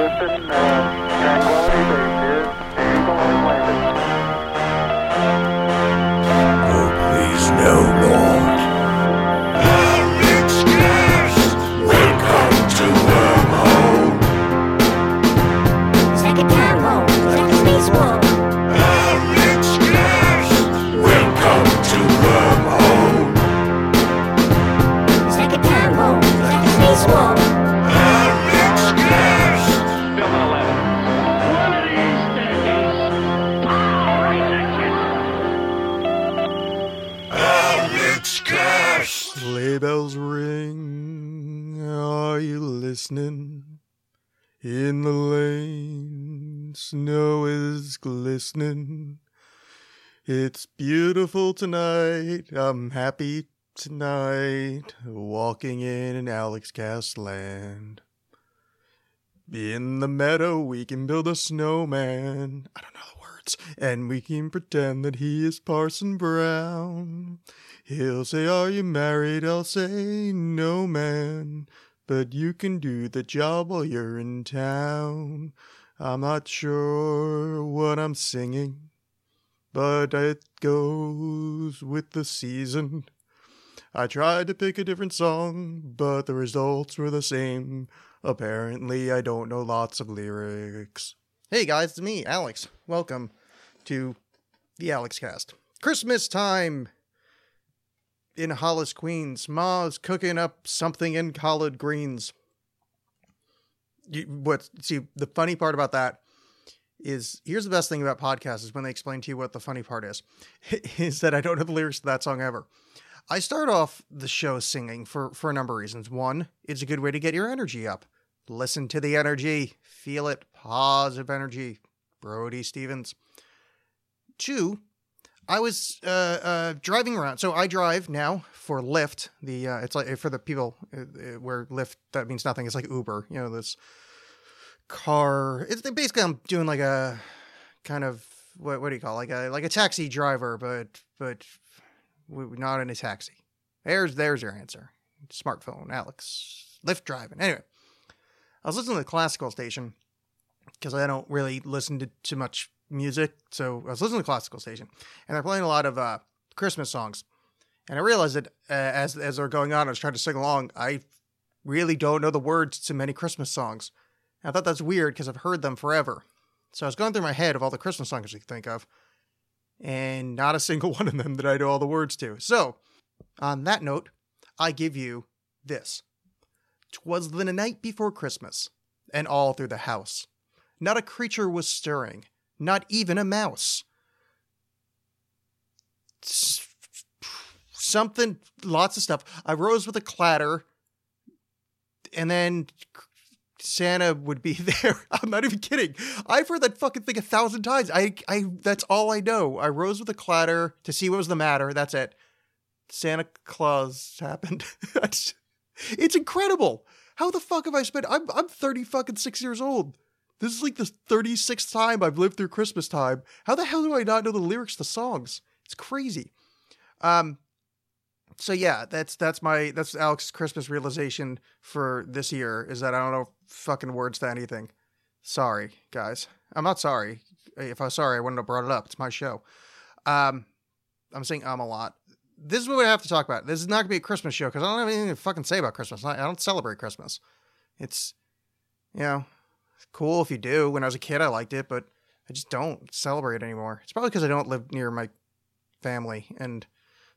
Houston, uh, you listening? In the lane, snow is glistening. It's beautiful tonight, I'm happy tonight, walking in an Alexxcast land. In the meadow, we can build a snowman. I don't know the words. And we can pretend that he is Parson Brown. He'll say, Are you married? I'll say, No, man. But you can do the job while you're in town. I'm not sure what I'm singing, but it goes with the season. I tried to pick a different song, but the results were the same. Apparently, I don't know lots of lyrics. Hey guys, it's me, Alexx. Welcome to the Alexxcast. Christmas time in Hollis, Queens. Ma's cooking up something in collard greens. You, what? See, the funny part about that is here's the best thing about podcasts is when they explain to you what the funny part is, is that I don't know the lyrics to that song ever. I start off the show singing for for a number of reasons. One, it's a good way to get your energy up. Listen to the energy, feel it, positive energy. Brody Stevens. Two, I was uh, uh, driving around. So I drive now for Lyft. The uh, it's like for the people uh, uh, where Lyft that means nothing. It's like Uber. You know this car. It's basically I'm doing like a kind of what what do you call it? like a like a taxi driver, but but not in a taxi. There's there's your answer. Smartphone, Alexx. Lyft driving. Anyway, I was listening to the classical station because I don't really listen to too much music. So I was listening to classical station, and they're playing a lot of uh, Christmas songs. And I realized that uh, as as they're going on, I was trying to sing along. I really don't know the words to many Christmas songs. And I thought that's weird because I've heard them forever. So I was going through my head of all the Christmas songs you can think of, and not a single one of them that I know all the words to. So, on that note, I give you this. Twas the night before Christmas, and all through the house. Not a creature was stirring, not even a mouse. Something, lots of stuff. I rose with a clatter, and then Santa would be there. I'm not even kidding. I've heard that fucking thing a thousand times. I, I, that's all I know. I rose with a clatter to see what was the matter. That's it. Santa Claus happened. It's incredible. How the fuck have I spent? I'm, I'm 30 fucking six years old. This is like the 36th time I've lived through Christmas time. How the hell do I not know the lyrics to songs? It's crazy. Um, so yeah, that's that's my that's Alexx's Christmas realization for this year is that I don't know fucking words to anything. Sorry, guys. I'm not sorry. If I was sorry, I wouldn't have brought it up. It's my show. Um, I'm saying I'm um a lot. This is what we have to talk about. This is not gonna be a Christmas show because I don't have anything to fucking say about Christmas. I I don't celebrate Christmas. It's, you know, cool if you do. When I was a kid, I liked it, but I just don't celebrate anymore. It's probably because I don't live near my family and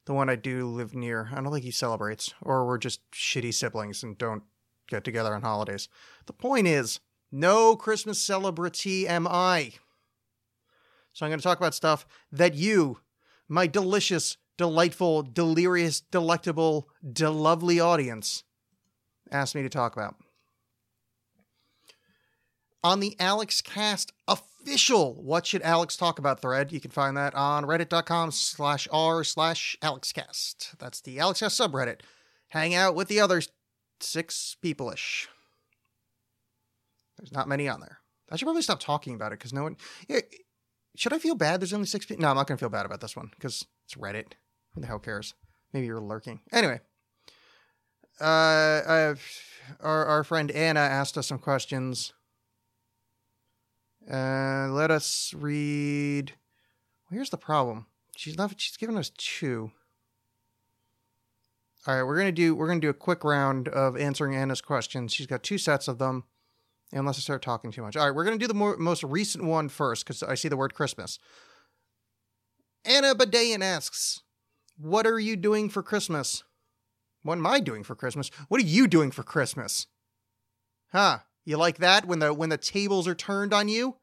the one I do live near, I don't think he celebrates, or we're just shitty siblings and don't get together on holidays. The point is, no Christmas celebrity am I. So I'm going to talk about stuff that you, my delicious, delightful, delirious, delectable, de lovely audience, asked me to talk about. On the Alexxcast official What Should Alexx Talk About thread, you can find that on reddit.com slash r slash AlexxCast. That's the Alexxcast subreddit. Hang out with the other six people-ish. There's not many on there. I should probably stop talking about it because no one... Should I feel bad there's only six people? No, I'm not going to feel bad about this one because it's Reddit. Who the hell cares? Maybe you're lurking. Anyway, uh, I've, our, our friend Anna asked us some questions Uh, let us read. Well, Here's the problem. She's not. She's given us two. All right, we're gonna do. We're gonna do a quick round of answering Anna's questions. She's got two sets of them. Unless I start talking too much. All right, we're gonna do the more, most recent one first because I see the word Christmas. Anna Badayan asks, "What are you doing for Christmas?" What am I doing for Christmas? What are you doing for Christmas? Huh? You like that when the when the tables are turned on you?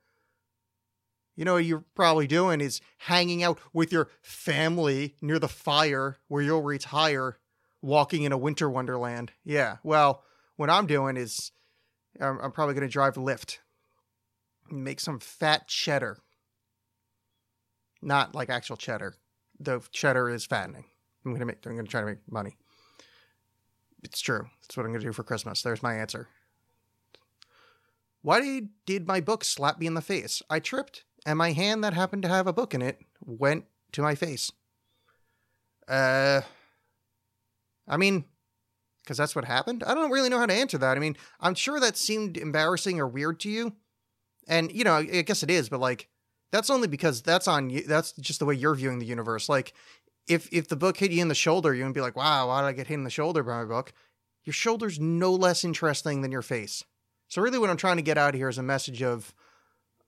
You know what you're probably doing is hanging out with your family near the fire where you'll retire, walking in a winter wonderland. Yeah. Well, what I'm doing is I'm, I'm probably going to drive Lyft, make some fat cheddar. Not like actual cheddar. The cheddar is fattening. I'm gonna make. I'm gonna try to make money. It's true. That's what I'm gonna do for Christmas. There's my answer. Why did, my book slap me in the face? I tripped, and my hand that happened to have a book in it went to my face. Uh, I mean, because that's what happened. I don't really know how to answer that. I mean, I'm sure that seemed embarrassing or weird to you, and you know, I guess it is. But like, that's only because that's on you. That's just the way you're viewing the universe. Like, if if the book hit you in the shoulder, you would be like, "Wow, why did I get hit in the shoulder by my book?" Your shoulder's no less interesting than your face. So really, what I'm trying to get out here is a message of,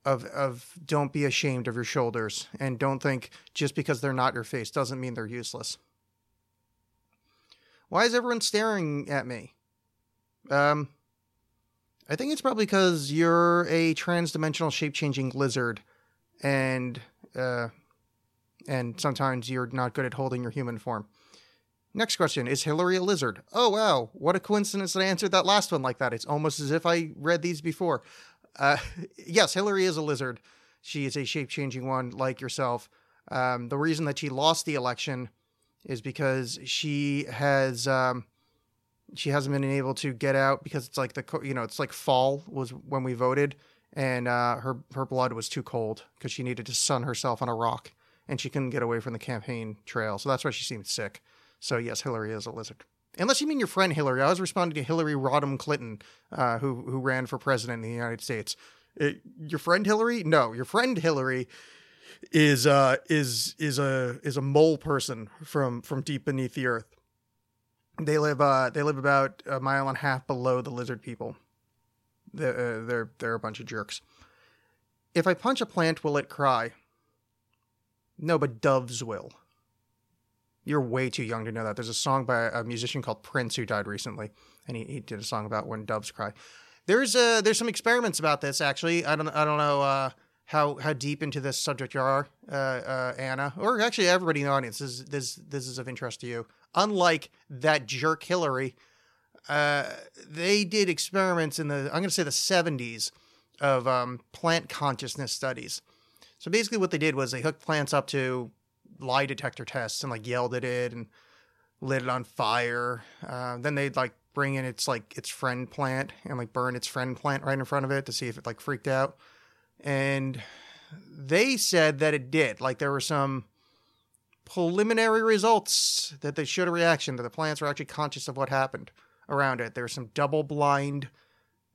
of, of don't be ashamed of your shoulders, and don't think just because they're not your face doesn't mean they're useless. Why is everyone staring at me? Um, I think it's probably because you're a trans-dimensional shape-changing lizard, and uh, and sometimes you're not good at holding your human form. Next question Is Hillary a lizard? Oh, wow. What a coincidence that I answered that last one like that. It's almost as if I read these before. Uh, yes, Hillary is a lizard. She is a shape changing one like yourself. Um, the reason that she lost the election is because she has. Um, she hasn't been able to get out because it's like the you know it's like fall was when we voted and uh, her her blood was too cold because she needed to sun herself on a rock and she couldn't get away from the campaign trail so that's why she seemed sick so yes, Hillary is a lizard. Unless you mean your friend Hillary. I was responding to Hillary Rodham Clinton, uh, who who ran for president in the United States. It, your friend Hillary? No, your friend Hillary is uh is is a is a mole person from from deep beneath the earth. They live uh they live about a mile and a half below the lizard people. They're uh, they're they're a bunch of jerks. If I punch a plant, will it cry? No, but doves will. You're way too young to know that. There's a song by a musician called Prince who died recently, and he, he did a song about when doves cry. There's uh there's some experiments about this actually. I don't I don't know uh, how how deep into this subject you are, uh, uh, Anna, or actually everybody in the audience. This is, this this is of interest to you. Unlike that jerk Hillary, uh, they did experiments in the I'm going to say the 70s of um, plant consciousness studies. So basically, what they did was they hooked plants up to lie detector tests and like yelled at it and lit it on fire. Uh, then they'd like bring in its like its friend plant and like burn its friend plant right in front of it to see if it like freaked out. And they said that it did. Like there were some preliminary results that they showed a reaction that the plants were actually conscious of what happened around it. There were some double blind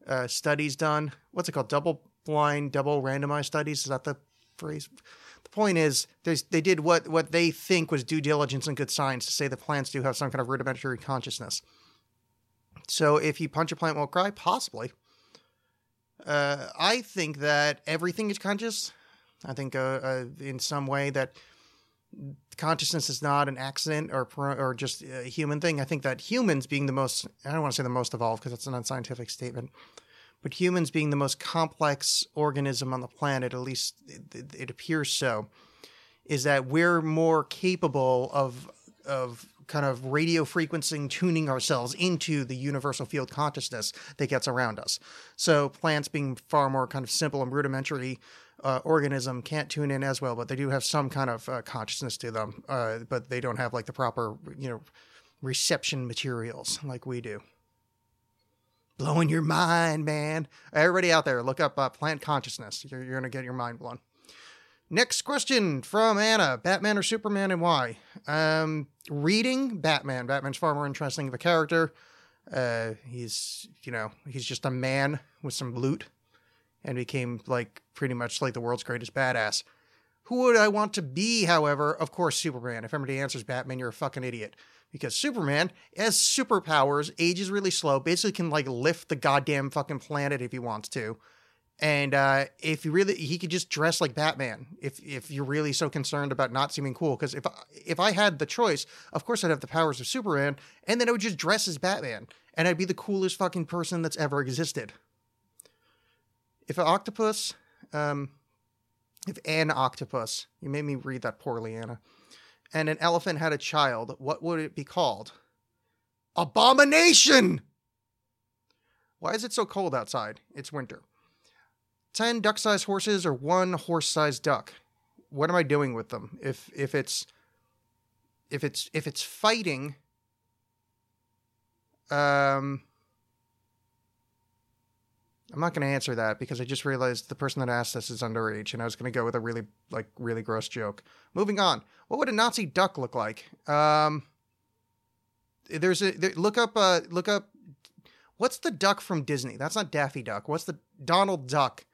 uh, studies done. What's it called? Double blind, double randomized studies. Is that the phrase? Point is, they did what, what they think was due diligence and good science to say the plants do have some kind of rudimentary consciousness. So if you punch a plant, won't cry? Possibly. Uh, I think that everything is conscious. I think uh, uh, in some way that consciousness is not an accident or or just a human thing. I think that humans being the most I don't want to say the most evolved because that's an unscientific statement, but humans being the most complex organism on the planet, at least it, it appears so, is that we're more capable of of kind of radio frequencing tuning ourselves into the universal field consciousness that gets around us. So plants being far more kind of simple and rudimentary uh, organism can't tune in as well, but they do have some kind of uh, consciousness to them. Uh, but they don't have like the proper, you know, reception materials like we do blowing your mind, man. Everybody out there, look up uh, plant consciousness. You're, you're going to get your mind blown. Next question from Anna Batman or Superman and why? Um, reading Batman. Batman's far more interesting of a character. Uh, he's, you know, he's just a man with some loot. and became like pretty much like the world's greatest badass. Who would I want to be, however? Of course, Superman. If everybody answers Batman, you're a fucking idiot. Because Superman has superpowers, ages really slow, basically can like lift the goddamn fucking planet if he wants to. And uh, if you really, he could just dress like Batman. If if you're really so concerned about not seeming cool, because if if I had the choice, of course I'd have the powers of Superman, and then I would just dress as Batman, and I'd be the coolest fucking person that's ever existed. If an octopus, um, if an octopus, you made me read that poorly, Anna, and an elephant had a child, what would it be called? Abomination! Why is it so cold outside? It's winter. 10 duck-sized horses or one horse-sized duck. What am I doing with them? If if it's if it's if it's fighting um I'm not going to answer that because I just realized the person that asked this is underage and I was going to go with a really like really gross joke. Moving on. What would a Nazi duck look like? Um there's a there, look up uh look up what's the duck from Disney? That's not Daffy Duck. What's the Donald Duck?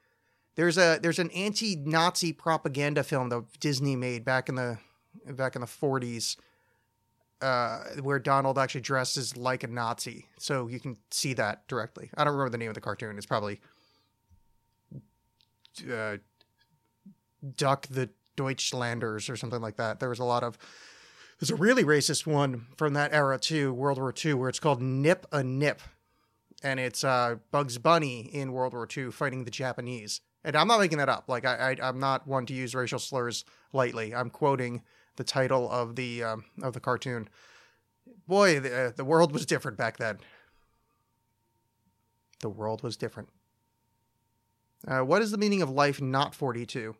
There's a there's an anti-Nazi propaganda film that Disney made back in the back in the 40s uh, where Donald actually dresses like a Nazi. So you can see that directly. I don't remember the name of the cartoon. It's probably uh, Duck the Deutschlanders or something like that. There was a lot of there's a really racist one from that era too, World War II, where it's called Nip a Nip. And it's uh, Bugs Bunny in World War II fighting the Japanese. And I'm not making that up. Like I, I I'm not one to use racial slurs lightly. I'm quoting the title of the um, of the cartoon. Boy, the, uh, the world was different back then. The world was different. Uh, what is the meaning of life not 42?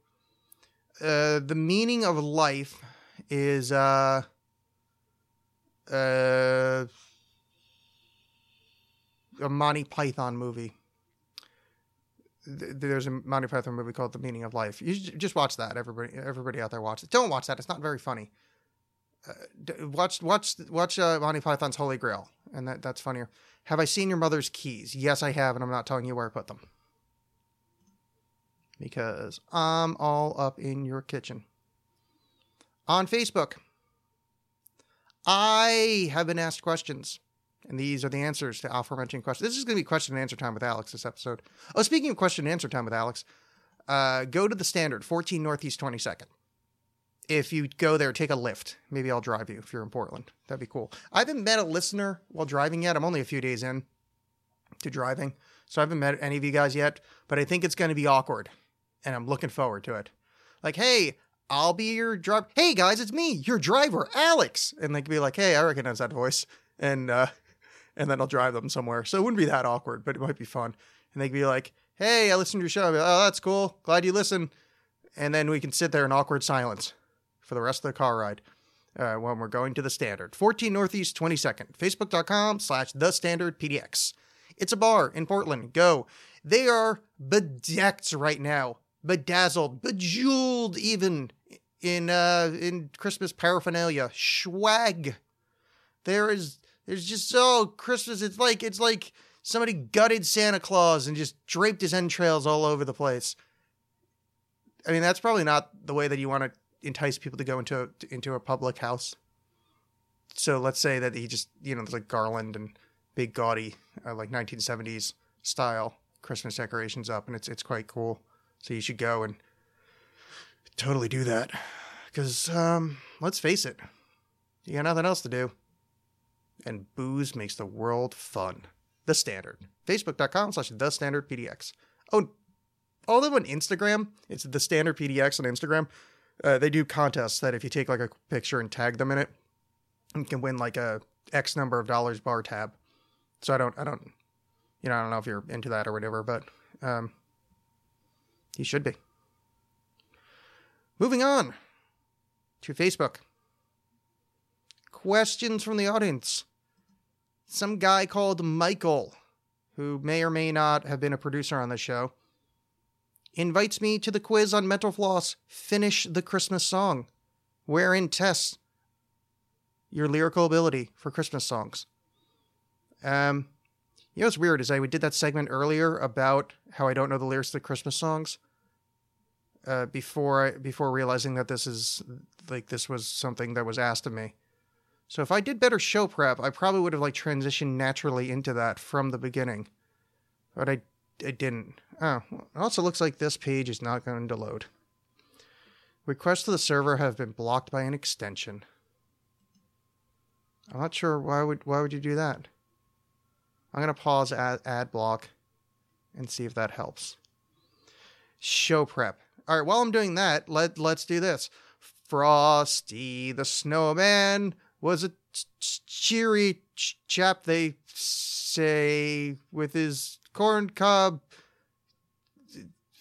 Uh, the meaning of life is uh, uh, a Monty Python movie. Th- There's a Monty Python movie called The Meaning of Life. You just watch that. Everybody, everybody out there, watch it. Don't watch that. It's not very funny. Uh, d- watch, watch, watch uh, Monty Python's Holy Grail, and that that's funnier. Have I seen your mother's keys? Yes, I have, and I'm not telling you where I put them because I'm all up in your kitchen. On Facebook, I have been asked questions, and these are the answers to aforementioned questions. This is going to be question and answer time with Alexx this episode. Oh, speaking of question and answer time with Alexx, uh, go to the standard, 14 Northeast 22nd. If you go there, take a Lyft. Maybe I'll drive you if you're in Portland. That'd be cool. I haven't met a listener while driving yet. I'm only a few days in to driving, so I haven't met any of you guys yet, but I think it's going to be awkward, and I'm looking forward to it. Like, hey, I'll be your driver. Hey guys, it's me, your driver, Alexx. And they could be like, hey, I recognize that voice. And uh and then I'll drive them somewhere. So it wouldn't be that awkward, but it might be fun. And they'd be like, hey, I listened to your show. Like, oh, that's cool. Glad you listen. And then we can sit there in awkward silence for the rest of the car ride. Uh, when we're going to the standard 14 northeast 22nd facebook.com slash the standard pdx it's a bar in portland go they are bedecked right now bedazzled, bejeweled, even in uh, in Christmas paraphernalia, swag. There is there's just so Christmas. It's like it's like somebody gutted Santa Claus and just draped his entrails all over the place. I mean, that's probably not the way that you want to entice people to go into into a public house. So let's say that he just you know there's like garland and big gaudy uh, like 1970s style Christmas decorations up, and it's it's quite cool. So you should go and totally do that. Because, um, let's face it, you got nothing else to do. And booze makes the world fun. The Standard. Facebook.com slash The Standard PDX. Oh, although on Instagram, it's The Standard PDX on Instagram. Uh, they do contests that if you take like a picture and tag them in it, you can win like a X number of dollars bar tab. So I don't, I don't, you know, I don't know if you're into that or whatever, but, um, he should be. Moving on to Facebook. Questions from the audience. Some guy called Michael, who may or may not have been a producer on the show, invites me to the quiz on mental floss Finish the Christmas Song, wherein tests your lyrical ability for Christmas songs. Um, You know what's weird is I we did that segment earlier about how I don't know the lyrics to the Christmas songs. Uh, before I before realizing that this is like this was something that was asked of me. So if I did better show prep, I probably would have like transitioned naturally into that from the beginning. But I I didn't. Oh, it also looks like this page is not going to load. Requests to the server have been blocked by an extension. I'm not sure why would why would you do that. I'm gonna pause ad, ad block and see if that helps. Show prep. All right, while I'm doing that, let let's do this. Frosty the Snowman was a ch- ch- cheery ch- chap, they say, with his corn cob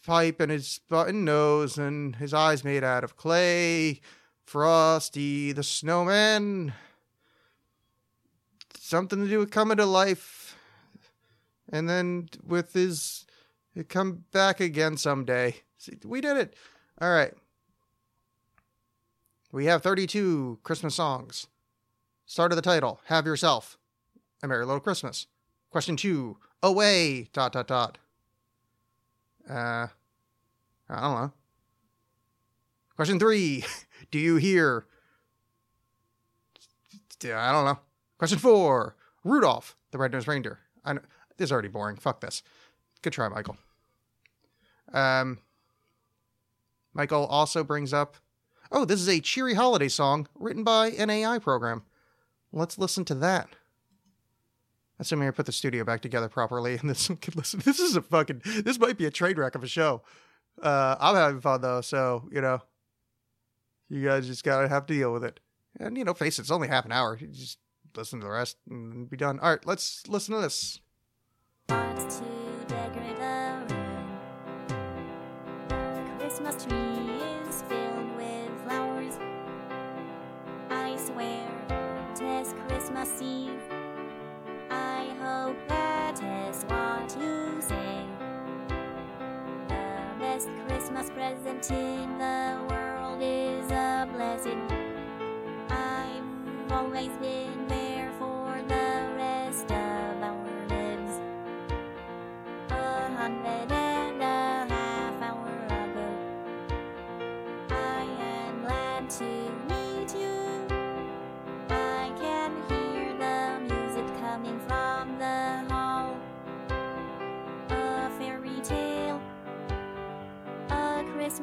pipe and his button nose and his eyes made out of clay. Frosty the Snowman. Something to do with coming to life. And then with his come back again someday. See, we did it. All right. We have 32 Christmas songs. Start of the title Have Yourself a Merry Little Christmas. Question two Away, dot, dot, dot. Uh, I don't know. Question three Do you hear? I don't know. Question four Rudolph, the Red-Nosed Reindeer. I know, this is already boring. Fuck this. Good try, Michael. Um, Michael also brings up, oh, this is a cheery holiday song written by an AI program. Let's listen to that. Assuming I put the studio back together properly and this can listen. This is a fucking, this might be a train wreck of a show. Uh, I'm having fun though, so, you know, you guys just gotta have to deal with it. And, you know, face it, it's only half an hour. You just listen to the rest and be done. All right, let's listen to this. Christmas tree Christmas Eve. I hope that is what you say. The best Christmas present in the world is a blessing. I've always been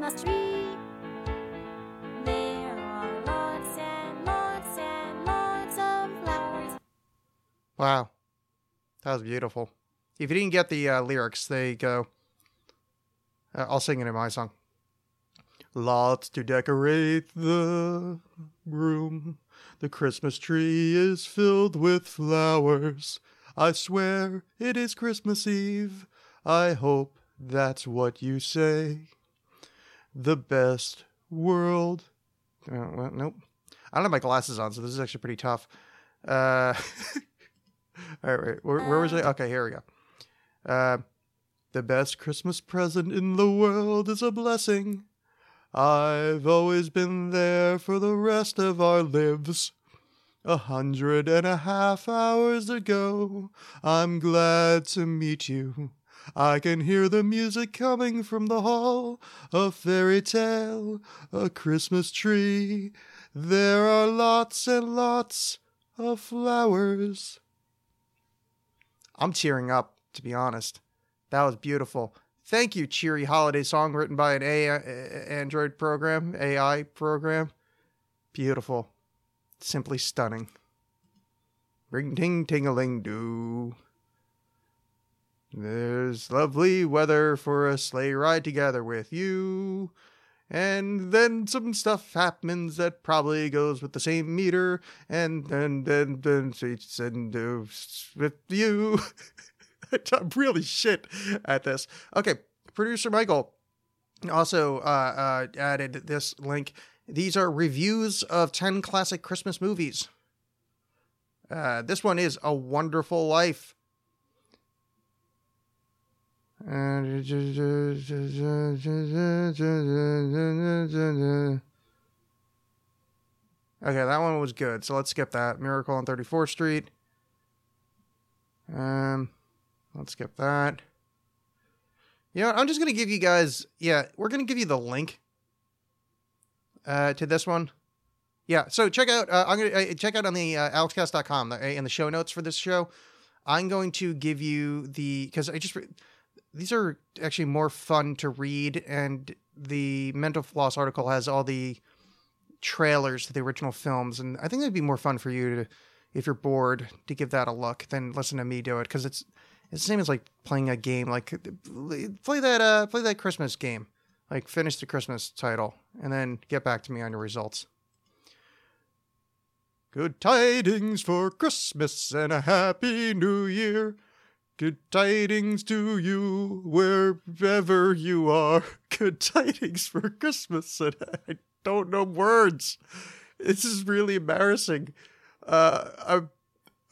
Christmas tree. There are lots and lots and lots of flowers. Wow. That was beautiful. If you didn't get the uh, lyrics, they go. Uh, I'll sing it in my song. Lots to decorate the room. The Christmas tree is filled with flowers. I swear it is Christmas Eve. I hope that's what you say. The best world. Uh, well, nope. I don't have my glasses on, so this is actually pretty tough. Uh, all right, wait, where, where was I? Okay, here we go. Uh, the best Christmas present in the world is a blessing. I've always been there for the rest of our lives. A hundred and a half hours ago, I'm glad to meet you. I can hear the music coming from the hall. A fairy tale, a Christmas tree. There are lots and lots of flowers. I'm cheering up, to be honest. That was beautiful. Thank you, cheery holiday song written by an AI, uh, uh, Android program, AI program. Beautiful. Simply stunning. Ring ting ting a ling doo. There's lovely weather for a sleigh ride together with you. And then some stuff happens that probably goes with the same meter, and then then then she's and with you. I'm really shit at this. Okay, producer Michael also uh, uh, added this link. These are reviews of 10 classic Christmas movies. Uh, this one is A Wonderful Life. Okay, that one was good. So let's skip that. Miracle on 34th Street. Um, Let's skip that. You know, what, I'm just gonna give you guys. Yeah, we're gonna give you the link uh, to this one. Yeah, so check out. Uh, I'm gonna uh, check out on the uh, alexxcast.com the, in the show notes for this show. I'm going to give you the because I just these are actually more fun to read, and the mental floss article has all the trailers to the original films, and I think it'd be more fun for you to, if you're bored, to give that a look than listen to me do it because it's it's the same as like playing a game. Like play that uh play that Christmas game, like finish the Christmas title, and then get back to me on your results. Good tidings for Christmas and a happy new year. Good tidings to you wherever you are. Good tidings for Christmas and I don't know words. This is really embarrassing. Uh, I'm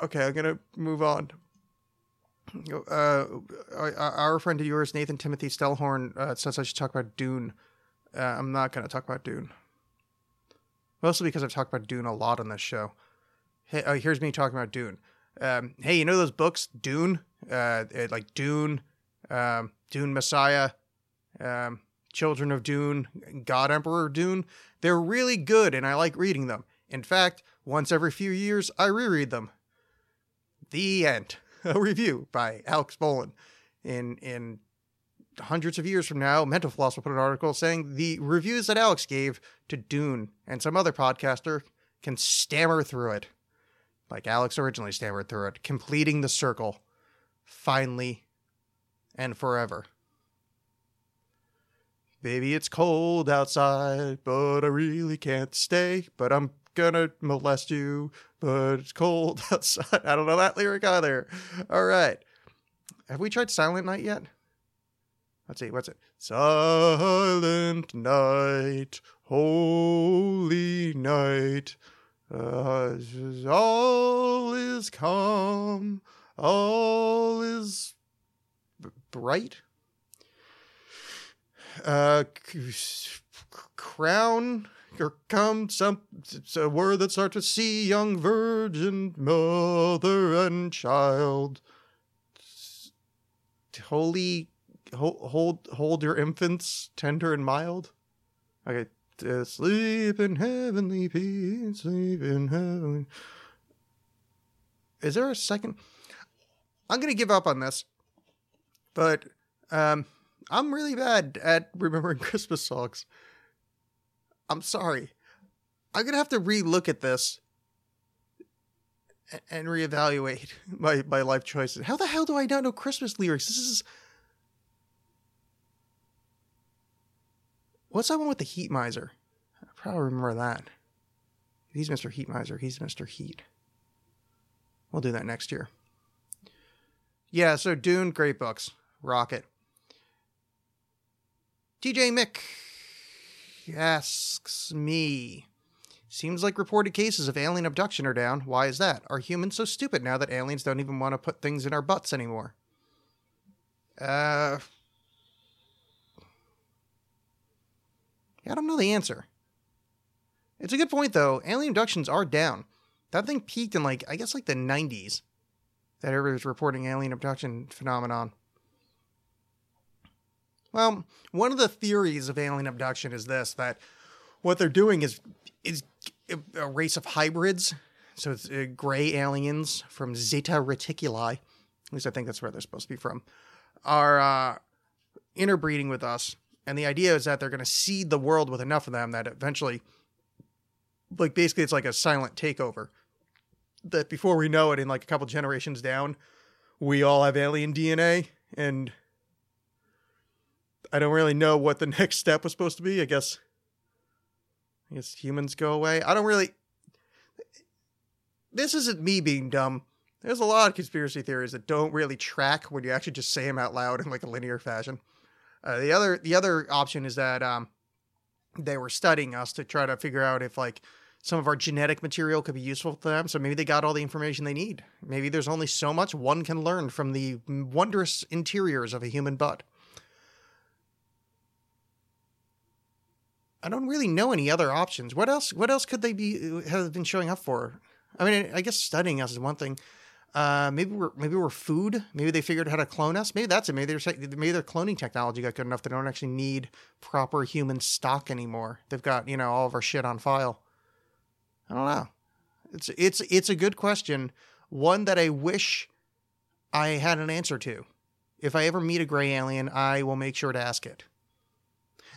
okay. I'm gonna move on. Uh, our- friend of yours, Nathan Timothy Stellhorn, uh, says I should talk about Dune. Uh, I'm not gonna talk about Dune. Mostly because I've talked about Dune a lot on this show. Hey, oh, here's me talking about Dune. Um, hey, you know those books, Dune, uh, like Dune, um, Dune Messiah, um, Children of Dune, God Emperor Dune. They're really good, and I like reading them. In fact, once every few years, I reread them. The end. A review by Alexx Bolin. In in hundreds of years from now, Mental Floss will put an article saying the reviews that Alexx gave to Dune and some other podcaster can stammer through it, like Alexx originally stammered through it, completing the circle, finally and forever. Baby, it's cold outside, but I really can't stay. But I'm gonna molest you, but it's cold outside. I don't know that lyric either. All right. Have we tried Silent Night yet? Let's see, what's it? Silent night, holy night, uh, all is calm, all is b- bright. Uh, c- crown or come some it's a word that starts with C, young virgin mother and child. Holy hold hold hold your infants tender and mild. Okay, to sleep in heavenly peace, sleep in heavenly. Is there a second? I'm gonna give up on this, but um, I'm really bad at remembering Christmas songs. I'm sorry. I'm gonna have to re-look at this and reevaluate my my life choices. How the hell do I not know Christmas lyrics? This is what's that one with the Heat Miser? I probably remember that. He's Mr. Heat Miser. He's Mr. Heat. We'll do that next year. Yeah, so Dune, great books. Rocket. TJ Mick asks me Seems like reported cases of alien abduction are down. Why is that? Are humans so stupid now that aliens don't even want to put things in our butts anymore? Uh. I don't know the answer. It's a good point, though. Alien abductions are down. That thing peaked in, like, I guess, like the 90s. That everybody was reporting alien abduction phenomenon. Well, one of the theories of alien abduction is this that what they're doing is is a race of hybrids. So it's uh, gray aliens from Zeta Reticuli, at least I think that's where they're supposed to be from, are uh, interbreeding with us. And the idea is that they're going to seed the world with enough of them that eventually, like basically, it's like a silent takeover. That before we know it, in like a couple generations down, we all have alien DNA. And I don't really know what the next step was supposed to be. I guess I guess humans go away. I don't really. This isn't me being dumb. There's a lot of conspiracy theories that don't really track when you actually just say them out loud in like a linear fashion. Uh, the other the other option is that um, they were studying us to try to figure out if like some of our genetic material could be useful to them. So maybe they got all the information they need. Maybe there's only so much one can learn from the wondrous interiors of a human butt. I don't really know any other options. What else? What else could they be have been showing up for? I mean, I guess studying us is one thing. Uh, maybe we're maybe we're food. Maybe they figured out how to clone us. Maybe that's it. Maybe they're maybe their cloning technology got good enough they don't actually need proper human stock anymore. They've got you know all of our shit on file. I don't know. It's it's it's a good question, one that I wish I had an answer to. If I ever meet a gray alien, I will make sure to ask it.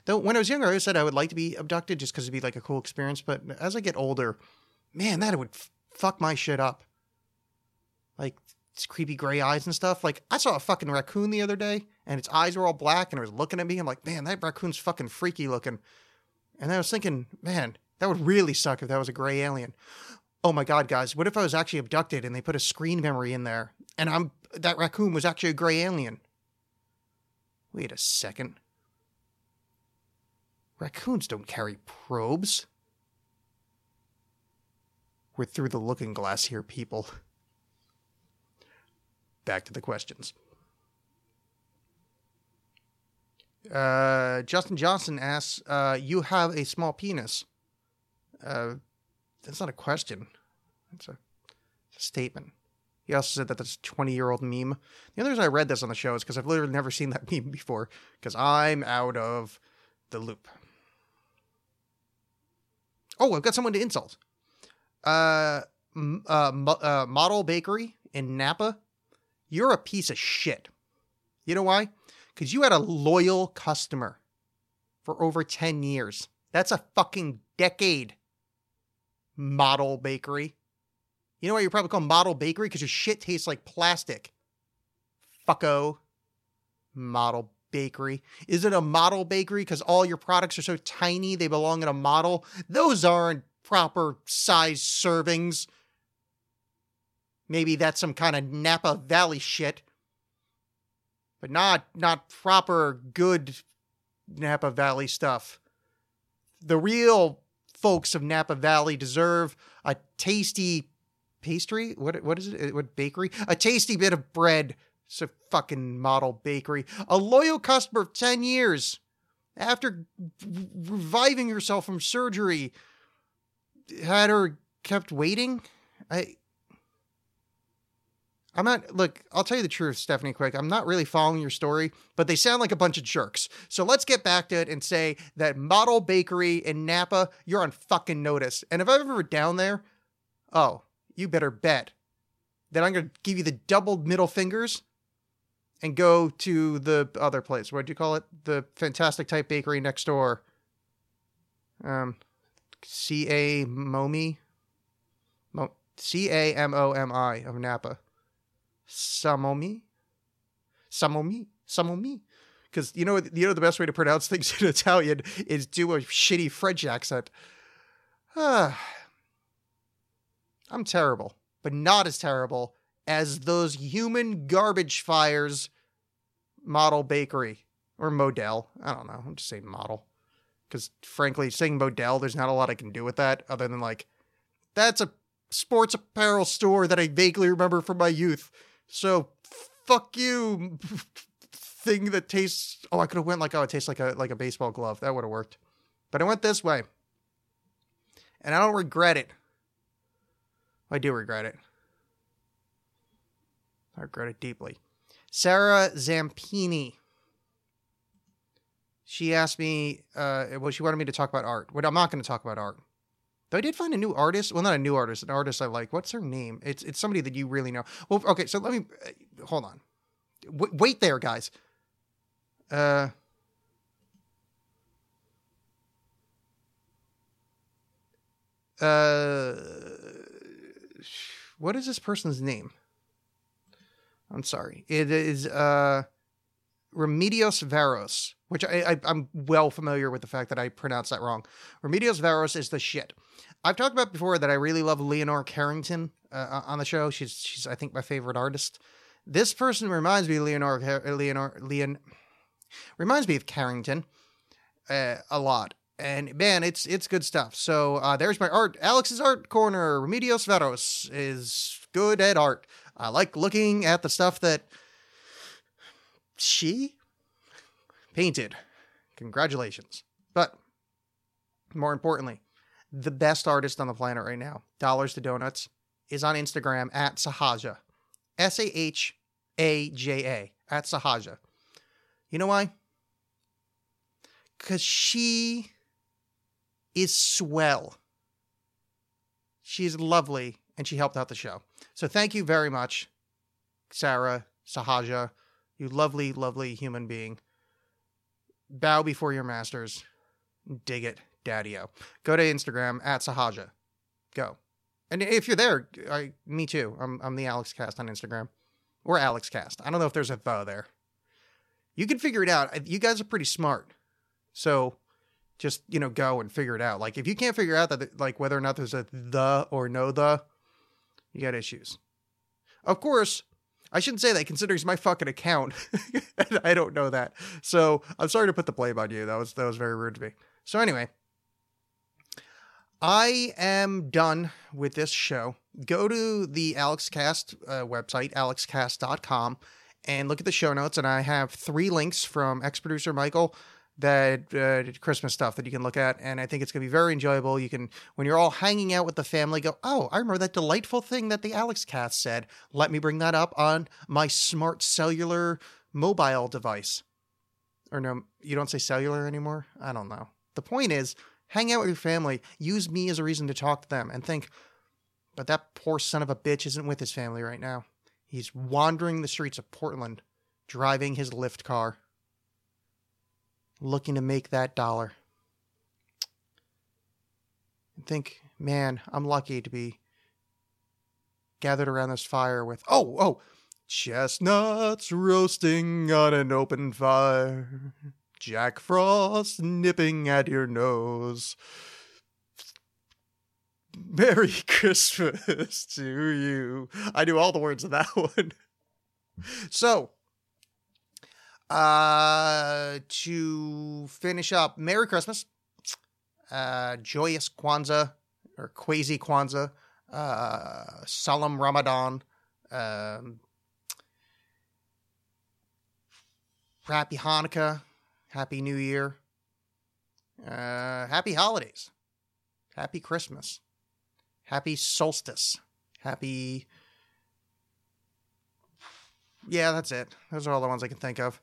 Though when I was younger, I said I would like to be abducted just because it'd be like a cool experience. But as I get older, man, that would f- fuck my shit up. Like creepy gray eyes and stuff. Like I saw a fucking raccoon the other day, and its eyes were all black, and it was looking at me. I'm like, man, that raccoon's fucking freaky looking. And I was thinking, man, that would really suck if that was a gray alien. Oh my god, guys, what if I was actually abducted and they put a screen memory in there, and I'm that raccoon was actually a gray alien? Wait a second. Raccoons don't carry probes. We're through the looking glass here, people. Back to the questions. Uh, Justin Johnson asks, uh, "You have a small penis." Uh, that's not a question. That's a, it's a statement. He also said that that's a 20 year old meme. The other reason I read this on the show is because I've literally never seen that meme before, because I'm out of the loop. Oh, I've got someone to insult. Uh, uh, uh, Model Bakery in Napa, you're a piece of shit. You know why? Because you had a loyal customer for over 10 years. That's a fucking decade. Model Bakery. You know why you're probably called Model Bakery? Because your shit tastes like plastic. Fucko. Model Bakery. Is it a model bakery because all your products are so tiny they belong in a model? Those aren't proper size servings. Maybe that's some kind of Napa Valley shit. But not not proper good Napa Valley stuff. The real folks of Napa Valley deserve a tasty pastry. What what is it? Uh, what bakery? A tasty bit of bread. It's a fucking model bakery. A loyal customer of 10 years. After reviving herself from surgery, had her kept waiting. I I'm not look, I'll tell you the truth, Stephanie Quick. I'm not really following your story, but they sound like a bunch of jerks. So let's get back to it and say that Model Bakery in Napa, you're on fucking notice. And if I'm ever down there, oh, you better bet that I'm gonna give you the double middle fingers and go to the other place. What do you call it? The fantastic type bakery next door. Um C A Momi. C A M O M I of Napa. Samomi? Samomi? Samomi? Because you know, you know the best way to pronounce things in Italian is do a shitty French accent. I'm terrible, but not as terrible as those human garbage fires model bakery or model. I don't know. I'm just saying model. Because frankly, saying model, there's not a lot I can do with that other than like, that's a sports apparel store that I vaguely remember from my youth. So fuck you, thing that tastes. Oh, I could have went like, oh, it tastes like a like a baseball glove. That would have worked. But I went this way, and I don't regret it. I do regret it. I regret it deeply. Sarah Zampini. She asked me, uh, well, she wanted me to talk about art. But I'm not going to talk about art. Though I did find a new artist. Well, not a new artist, an artist I like. What's her name? It's it's somebody that you really know. Well, okay, so let me uh, hold on. W- wait there, guys. Uh. Uh, what is this person's name? I'm sorry. It is uh, Remedios Varos, which I, I, I'm well familiar with the fact that I pronounced that wrong. Remedios Varos is the shit. I've talked about before that I really love Leonore Carrington uh, on the show. She's she's I think my favorite artist. This person reminds me of Leonore Leonore Leon reminds me of Carrington uh, a lot. And man, it's it's good stuff. So uh, there's my art. Alexx's art corner. Remedios Varos is good at art. I like looking at the stuff that she painted. Congratulations. But more importantly, the best artist on the planet right now, Dollars to Donuts, is on Instagram at Sahaja. S A H A J A at Sahaja. You know why? Because she is swell. She's lovely and she helped out the show. So thank you very much, Sarah Sahaja, you lovely, lovely human being. Bow before your masters. Dig it, daddy. Go to Instagram at Sahaja. Go. And if you're there, I, me too. I'm, I'm the Alexxcast on Instagram. Or Alexxcast. I don't know if there's a the there. You can figure it out. You guys are pretty smart. So just, you know, go and figure it out. Like if you can't figure out that like whether or not there's a the or no the, you got issues. Of course, I shouldn't say that considering it's my fucking account. I don't know that. So I'm sorry to put the blame on you. That was that was very rude to me. So anyway, I am done with this show. Go to the AlexxCast uh, website, alexxcast.com, and look at the show notes. And I have three links from ex producer Michael that uh, Christmas stuff that you can look at. And I think it's going to be very enjoyable. You can, when you're all hanging out with the family, go, oh, I remember that delightful thing that the Alexxcast said. Let me bring that up on my smart cellular mobile device. Or no, you don't say cellular anymore? I don't know. The point is, hang out with your family, use me as a reason to talk to them, and think, but that poor son of a bitch isn't with his family right now. He's wandering the streets of Portland, driving his Lyft car, looking to make that dollar. And think, man, I'm lucky to be gathered around this fire with, oh, oh, chestnuts roasting on an open fire. Jack Frost nipping at your nose. Merry Christmas to you. I knew all the words of that one. So, uh, to finish up, Merry Christmas, uh, joyous Kwanzaa or Quasi Kwanzaa, uh, solemn Ramadan, um, Happy Hanukkah, Happy New Year. Uh, happy holidays. Happy Christmas. Happy solstice. Happy. Yeah, that's it. Those are all the ones I can think of.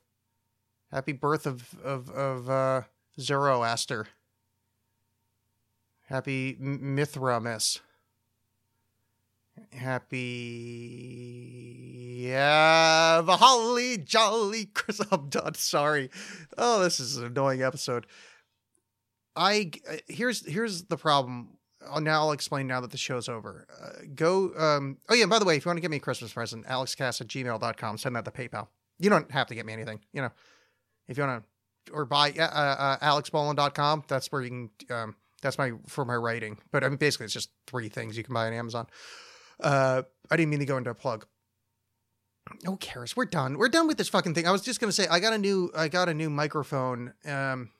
Happy birth of of of uh, Zoroaster. Happy Mithramis. Happy yeah, the holly jolly Chris. I'm done. Sorry. Oh, this is an annoying episode. I uh, here's here's the problem. Now I'll explain now that the show's over. Uh, go. Um, oh yeah. By the way, if you want to get me a Christmas present, alexxcast at gmail.com. Send that to PayPal. You don't have to get me anything. You know, if you want to, or buy uh, uh, alexbolin.com. That's where you can. Um, that's my for my writing. But I mean, basically, it's just three things you can buy on Amazon. Uh, I didn't mean to go into a plug. No cares? We're done. We're done with this fucking thing. I was just gonna say I got a new I got a new microphone um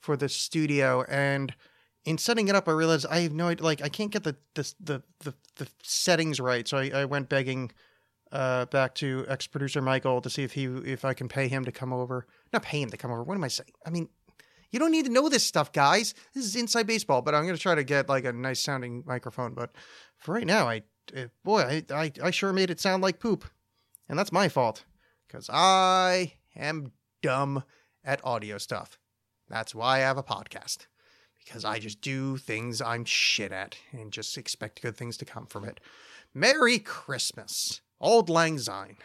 for the studio and in setting it up I realized I have no idea like I can't get the the the the, the settings right. So I, I went begging uh back to ex producer Michael to see if he if I can pay him to come over. Not pay him to come over. What am I saying? I mean you don't need to know this stuff, guys. This is inside baseball, but I'm going to try to get like a nice sounding microphone. But for right now, I, uh, boy, I, I, I sure made it sound like poop. And that's my fault because I am dumb at audio stuff. That's why I have a podcast because I just do things I'm shit at and just expect good things to come from it. Merry Christmas, Auld Lang Syne.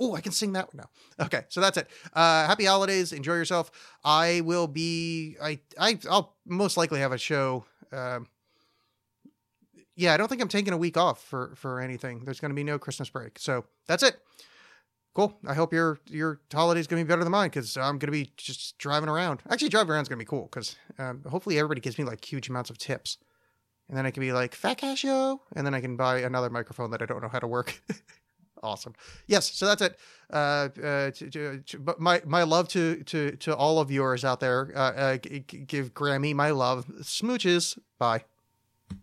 Oh, I can sing that one now. Okay, so that's it. Uh, happy holidays. Enjoy yourself. I will be. I. I. I'll most likely have a show. Um, yeah, I don't think I'm taking a week off for for anything. There's going to be no Christmas break. So that's it. Cool. I hope your your holiday's going to be better than mine because I'm going to be just driving around. Actually, driving around is going to be cool because um, hopefully everybody gives me like huge amounts of tips, and then I can be like fat cash yo, and then I can buy another microphone that I don't know how to work. awesome. Yes, so that's it. Uh, uh, to, to, to, but my my love to to to all of yours out there. Uh, uh, give Grammy my love. Smooches. Bye.